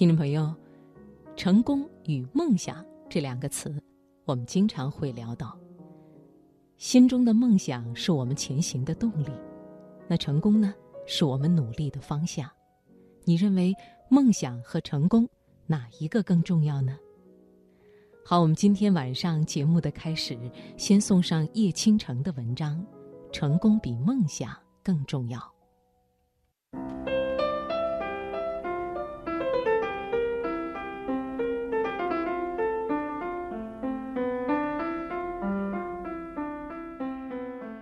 听众朋友，成功与梦想这两个词，我们经常会聊到。心中的梦想是我们前行的动力，那成功呢，是我们努力的方向。你认为梦想和成功哪一个更重要呢？好，我们今天晚上节目的开始，先送上叶倾城的文章：成功比梦想更重要。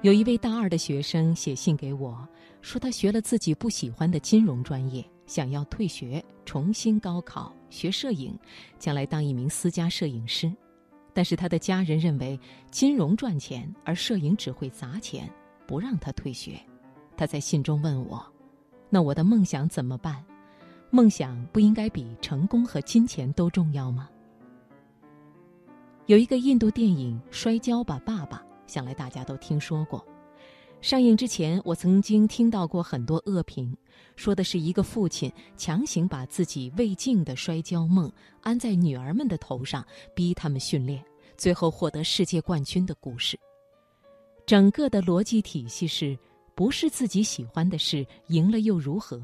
有一位大二的学生写信给我，说他学了自己不喜欢的金融专业，想要退学重新高考学摄影，将来当一名私家摄影师。但是他的家人认为金融赚钱，而摄影只会砸钱，不让他退学。他在信中问我：“那我的梦想怎么办？梦想不应该比成功和金钱都重要吗？”有一个印度电影《摔跤吧，爸爸》。想来大家都听说过，上映之前，我曾经听到过很多恶评，说的是一个父亲强行把自己未尽的摔跤梦安在女儿们的头上，逼他们训练，最后获得世界冠军的故事。整个的逻辑体系是：不是自己喜欢的事，赢了又如何？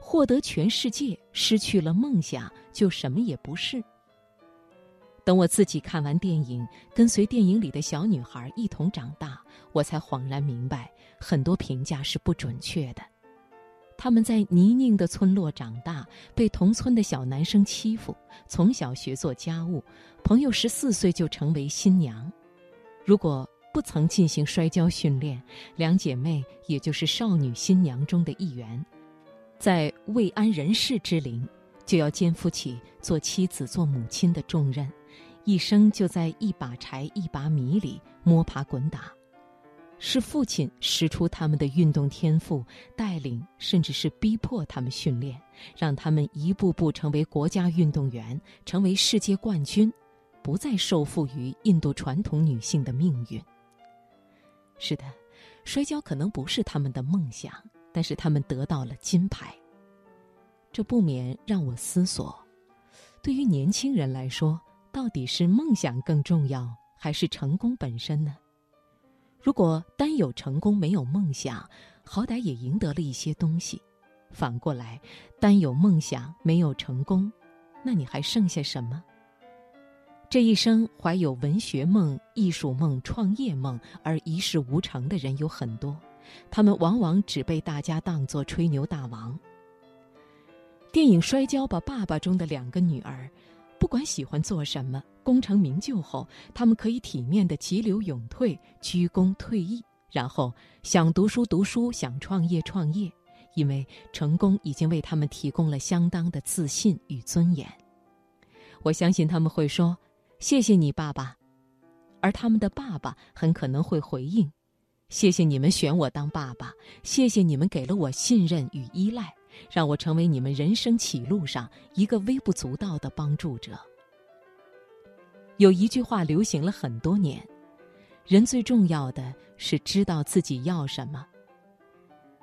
获得全世界，失去了梦想，就什么也不是。等我自己看完电影，跟随电影里的小女孩一同长大，我才恍然明白，很多评价是不准确的。他们在泥泞的村落长大，被同村的小男生欺负，从小学做家务，朋友十四岁就成为新娘。如果不曾进行摔跤训练，两姐妹也就是少女新娘中的一员，在未安人世之龄，就要肩负起做妻子、做母亲的重任。一生就在一把柴一把米里摸爬滚打，是父亲使出他们的运动天赋，带领甚至是逼迫他们训练，让他们一步步成为国家运动员，成为世界冠军，不再受缚于印度传统女性的命运。是的，摔跤可能不是他们的梦想，但是他们得到了金牌，这不免让我思索：对于年轻人来说。到底是梦想更重要，还是成功本身呢？如果单有成功没有梦想，好歹也赢得了一些东西；反过来，单有梦想没有成功，那你还剩下什么？这一生怀有文学梦、艺术梦、创业梦而一事无成的人有很多，他们往往只被大家当作吹牛大王。电影《摔跤吧，爸爸》中的两个女儿。不管喜欢做什么，功成名就后，他们可以体面的急流勇退，鞠躬退役，然后想读书读书，想创业创业，因为成功已经为他们提供了相当的自信与尊严。我相信他们会说：“谢谢你，爸爸。”而他们的爸爸很可能会回应：“谢谢你们选我当爸爸，谢谢你们给了我信任与依赖。”让我成为你们人生起路上一个微不足道的帮助者。有一句话流行了很多年：人最重要的是知道自己要什么。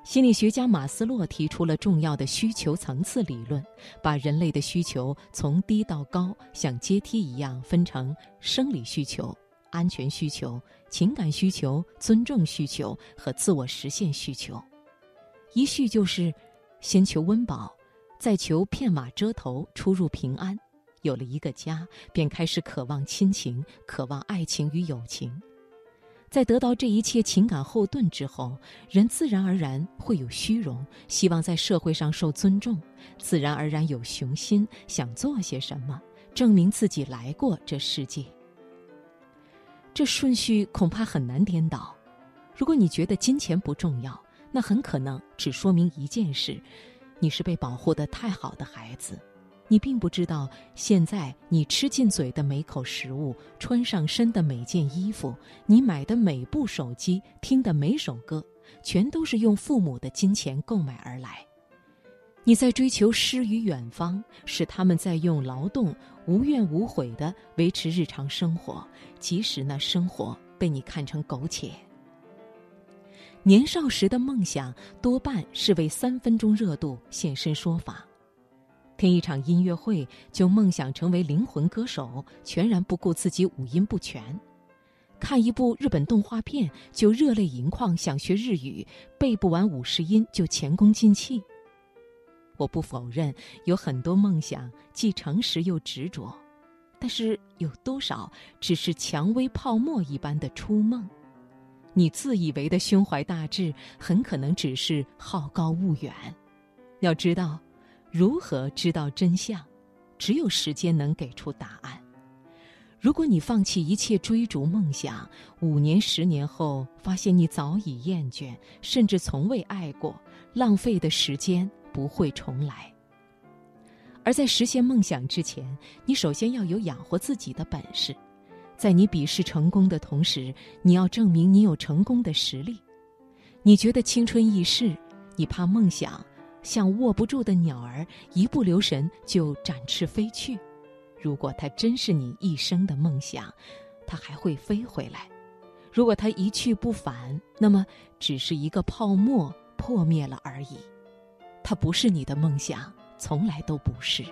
心理学家马斯洛提出了重要的需求层次理论，把人类的需求从低到高，像阶梯一样分成生理需求、安全需求、情感需求、尊重需求和自我实现需求。一序就是。先求温饱，再求片瓦遮头、出入平安。有了一个家，便开始渴望亲情，渴望爱情与友情。在得到这一切情感后盾之后，人自然而然会有虚荣，希望在社会上受尊重；自然而然有雄心，想做些什么，证明自己来过这世界。这顺序恐怕很难颠倒。如果你觉得金钱不重要，那很可能只说明一件事：你是被保护的太好的孩子，你并不知道现在你吃进嘴的每口食物、穿上身的每件衣服、你买的每部手机、听的每首歌，全都是用父母的金钱购买而来。你在追求诗与远方，是他们在用劳动无怨无悔地维持日常生活，即使那生活被你看成苟且。年少时的梦想多半是为三分钟热度现身说法。听一场音乐会就梦想成为灵魂歌手，全然不顾自己五音不全；看一部日本动画片就热泪盈眶，想学日语，背不完五十音就前功尽弃。我不否认有很多梦想既诚实又执着，但是有多少只是蔷薇泡沫一般的初梦？你自以为的胸怀大志，很可能只是好高骛远。要知道，如何知道真相，只有时间能给出答案。如果你放弃一切追逐梦想，五年、十年后发现你早已厌倦，甚至从未爱过，浪费的时间不会重来。而在实现梦想之前，你首先要有养活自己的本事。在你鄙视成功的同时，你要证明你有成功的实力。你觉得青春易逝，你怕梦想像握不住的鸟儿，一不留神就展翅飞去。如果它真是你一生的梦想，它还会飞回来；如果它一去不返，那么只是一个泡沫破灭了而已。它不是你的梦想，从来都不是。